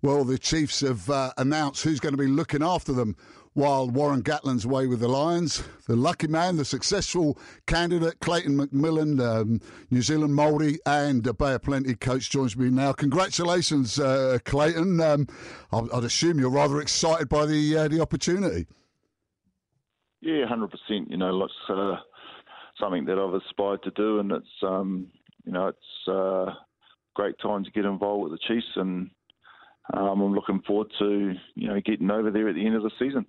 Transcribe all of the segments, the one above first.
Well, the Chiefs have uh, announced who's going to be looking after them while Warren Gatland's away with the Lions. The lucky man, the successful candidate, Clayton McMillan, um, New Zealand Māori and uh, Bay of Plenty coach joins me now. Congratulations, uh, Clayton. Um, I'd, I'd, assume you're rather excited by the uh, the opportunity. Yeah, hundred percent. You know, it's uh, something that I've aspired to do, and it's um, you know it's uh, great time to get involved with the Chiefs and um, I'm looking forward to you know getting over there at the end of the season.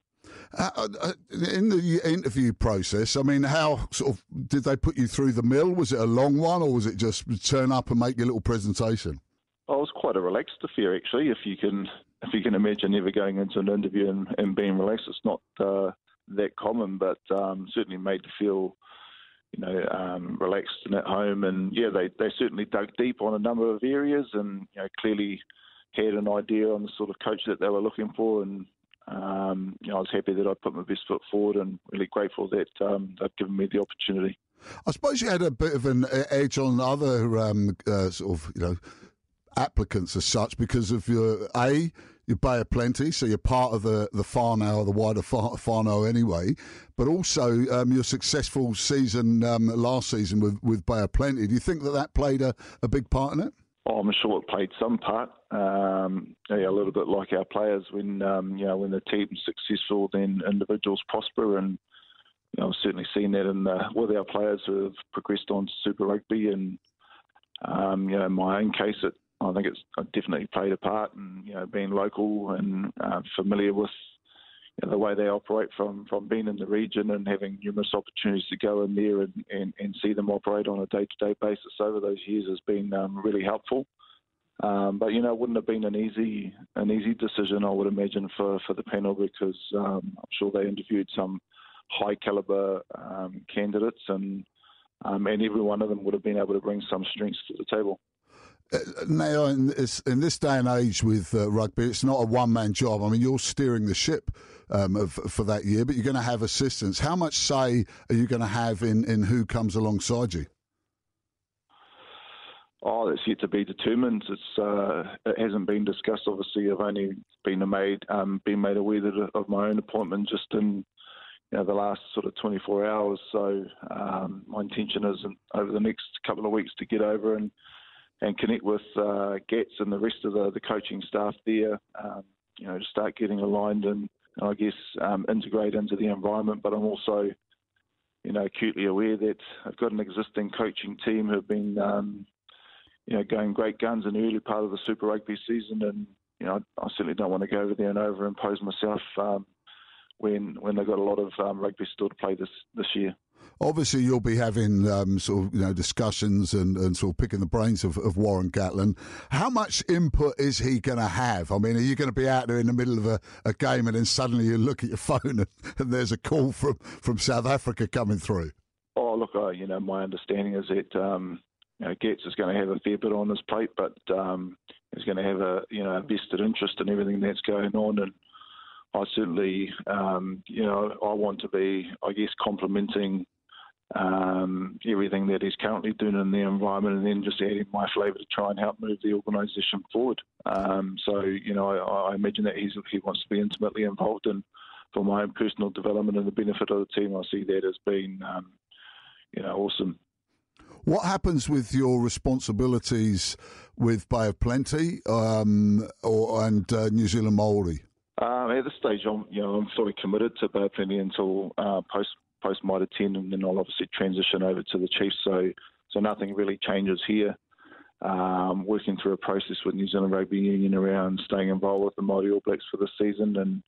Uh, uh, uh, in the interview process, I mean, how sort of did they put you through the mill? Was it a long one, or was it just turn up and make your little presentation? Oh, it was quite a relaxed affair, actually. If you can, if you can imagine ever going into an interview and, and being relaxed, it's not uh, that common, but um, certainly made to feel, you know, um, relaxed and at home. And yeah, they they certainly dug deep on a number of areas, and you know, clearly had an idea on the sort of coach that they were looking for, and um, you know, I was happy that I put my best foot forward, and really grateful that um, they've given me the opportunity. I suppose you had a bit of an edge on other um, uh, sort of you know applicants as such because of your a your Bay of Plenty, so you're part of the the whānau, the wider whānau anyway, but also um, your successful season um, last season with, with Bay Plenty. Do you think that that played a, a big part in it? Oh, I'm sure it played some part. Um, yeah, a little bit like our players, when um, you know when the team's successful, then individuals prosper, and you know I've certainly seen that in the, with our players who have progressed on to Super Rugby, and um, you know in my own case, it I think it's definitely played a part, and you know being local and uh, familiar with the way they operate from, from being in the region and having numerous opportunities to go in there and, and, and see them operate on a day to day basis over those years has been um, really helpful. Um, but you know, it wouldn't have been an easy an easy decision, I would imagine, for, for the panel because um, I'm sure they interviewed some high caliber um, candidates, and um, and every one of them would have been able to bring some strengths to the table. Uh, now, in this, in this day and age with uh, rugby, it's not a one man job. I mean, you're steering the ship um, of, for that year, but you're going to have assistants. How much say are you going to have in, in who comes alongside you? Oh, that's yet to be determined. It's uh, it hasn't been discussed. Obviously, I've only been made um, been made aware of my own appointment just in you know the last sort of 24 hours. So um, my intention is over the next couple of weeks to get over and and connect with uh, Gats and the rest of the, the coaching staff there. Um, you know, to start getting aligned and, I guess um, integrate into the environment. But I'm also, you know, acutely aware that I've got an existing coaching team who've been, um, you know, going great guns in the early part of the Super Rugby season, and you know, I, I certainly don't want to go over there and overimpose myself um, when when they've got a lot of um, rugby still to play this this year obviously you'll be having um, sort of you know discussions and, and sort of picking the brains of, of Warren Gatland. How much input is he going to have? I mean, are you going to be out there in the middle of a, a game and then suddenly you look at your phone and, and, there's a call from, from South Africa coming through? Oh, look, uh, you know, my understanding is that um, you know, Gats is going to have a fair bit on his plate, but um, he's going to have a you know a vested interest in everything that's going on and. I certainly, um, you know, I want to be, I guess, complementing um, everything that he's currently doing in the environment, and then just adding my flavour to try and help move the organisation forward. Um, so, you know, I, I, imagine that he's, he wants to be intimately involved in for my own personal development and the benefit of the team. I see that as being, um, you know, awesome. What happens with your responsibilities with Bay of Plenty um, or, and uh, New Zealand Māori? Um, at this stage, I'm, you know, I'm fully committed to Bay of Plenty until uh, post post Mitre 10, and then I'll obviously transition over to the Chiefs. So, so nothing really changes here. Um, working through a process with New Zealand Rugby Union around staying involved with the Māori All Blacks for the season, and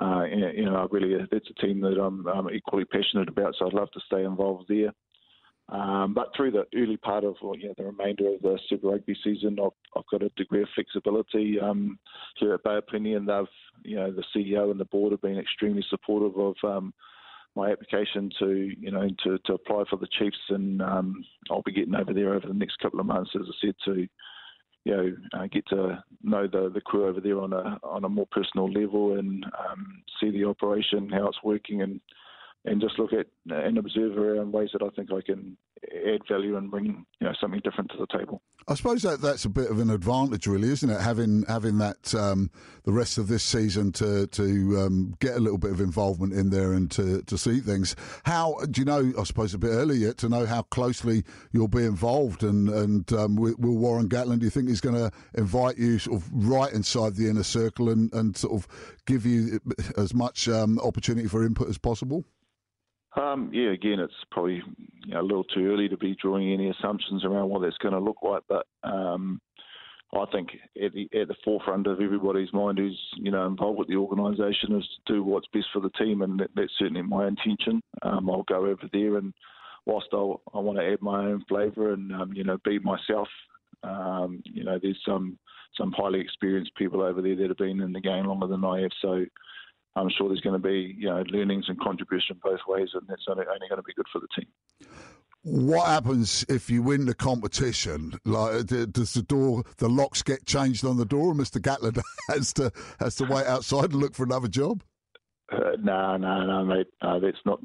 uh, you know, really, that's a team that I'm, I'm, equally passionate about. So I'd love to stay involved there. Um, but through the early part of well, the remainder of the Super Rugby season, I've, I've got a degree of flexibility um, here at Bay Plenty, and they've, you know, the CEO and the board have been extremely supportive of um, my application to you know to, to apply for the Chiefs, and um, I'll be getting over there over the next couple of months, as I said, to you know uh, get to know the, the crew over there on a on a more personal level and um, see the operation, how it's working, and and just look at and observe around ways that I think I can add value and bring you know something different to the table. I suppose that that's a bit of an advantage, really, isn't it? Having having that um, the rest of this season to to um, get a little bit of involvement in there and to, to see things. How do you know? I suppose a bit early yet to know how closely you'll be involved, and and um, will Warren Gatland? Do you think he's going to invite you sort of right inside the inner circle and, and sort of give you as much um, opportunity for input as possible? Um, yeah, again, it's probably you know, a little too early to be drawing any assumptions around what that's going to look like. But um, I think at the, at the forefront of everybody's mind who's you know involved with the organisation is to do what's best for the team, and that, that's certainly my intention. Um, I'll go over there, and whilst I'll, I want to add my own flavour and um, you know be myself, um, you know there's some some highly experienced people over there that have been in the game longer than I have, so I'm sure there's going to be you know learnings and contribution both ways, and that's only, only going to be good for the team. What happens if you win the competition? Like, uh, does the door, the locks get changed on the door, Mr. Gatland has to has to wait outside and look for another job? No, no, no, mate. No, that's not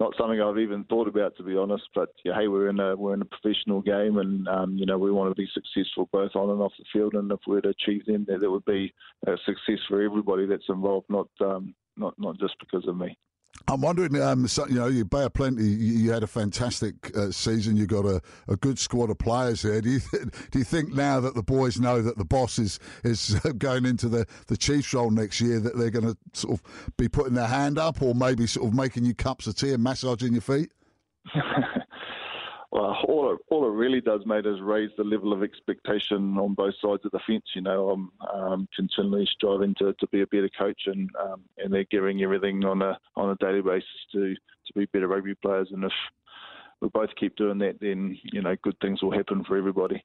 not something I've even thought about, to be honest. But yeah, hey, we're in a we're in a professional game, and um, you know we want to be successful both on and off the field. And if we're to achieve them, that, that would be a success for everybody that's involved, not um, not not just because of me. I'm wondering, um, so, you know, you of Plenty, you had a fantastic uh, season. You got a, a good squad of players here. Do you th- do you think now that the boys know that the boss is is going into the the Chiefs role next year that they're going to sort of be putting their hand up, or maybe sort of making you cups of tea and massaging your feet? well, all it, all it really does, mate, is raise the level of expectation on both sides of the fence. You know, I'm um, continually striving to, to be a better coach, and um, and they're giving everything on a on a daily basis to to be better rugby players. And if we both keep doing that, then you know, good things will happen for everybody.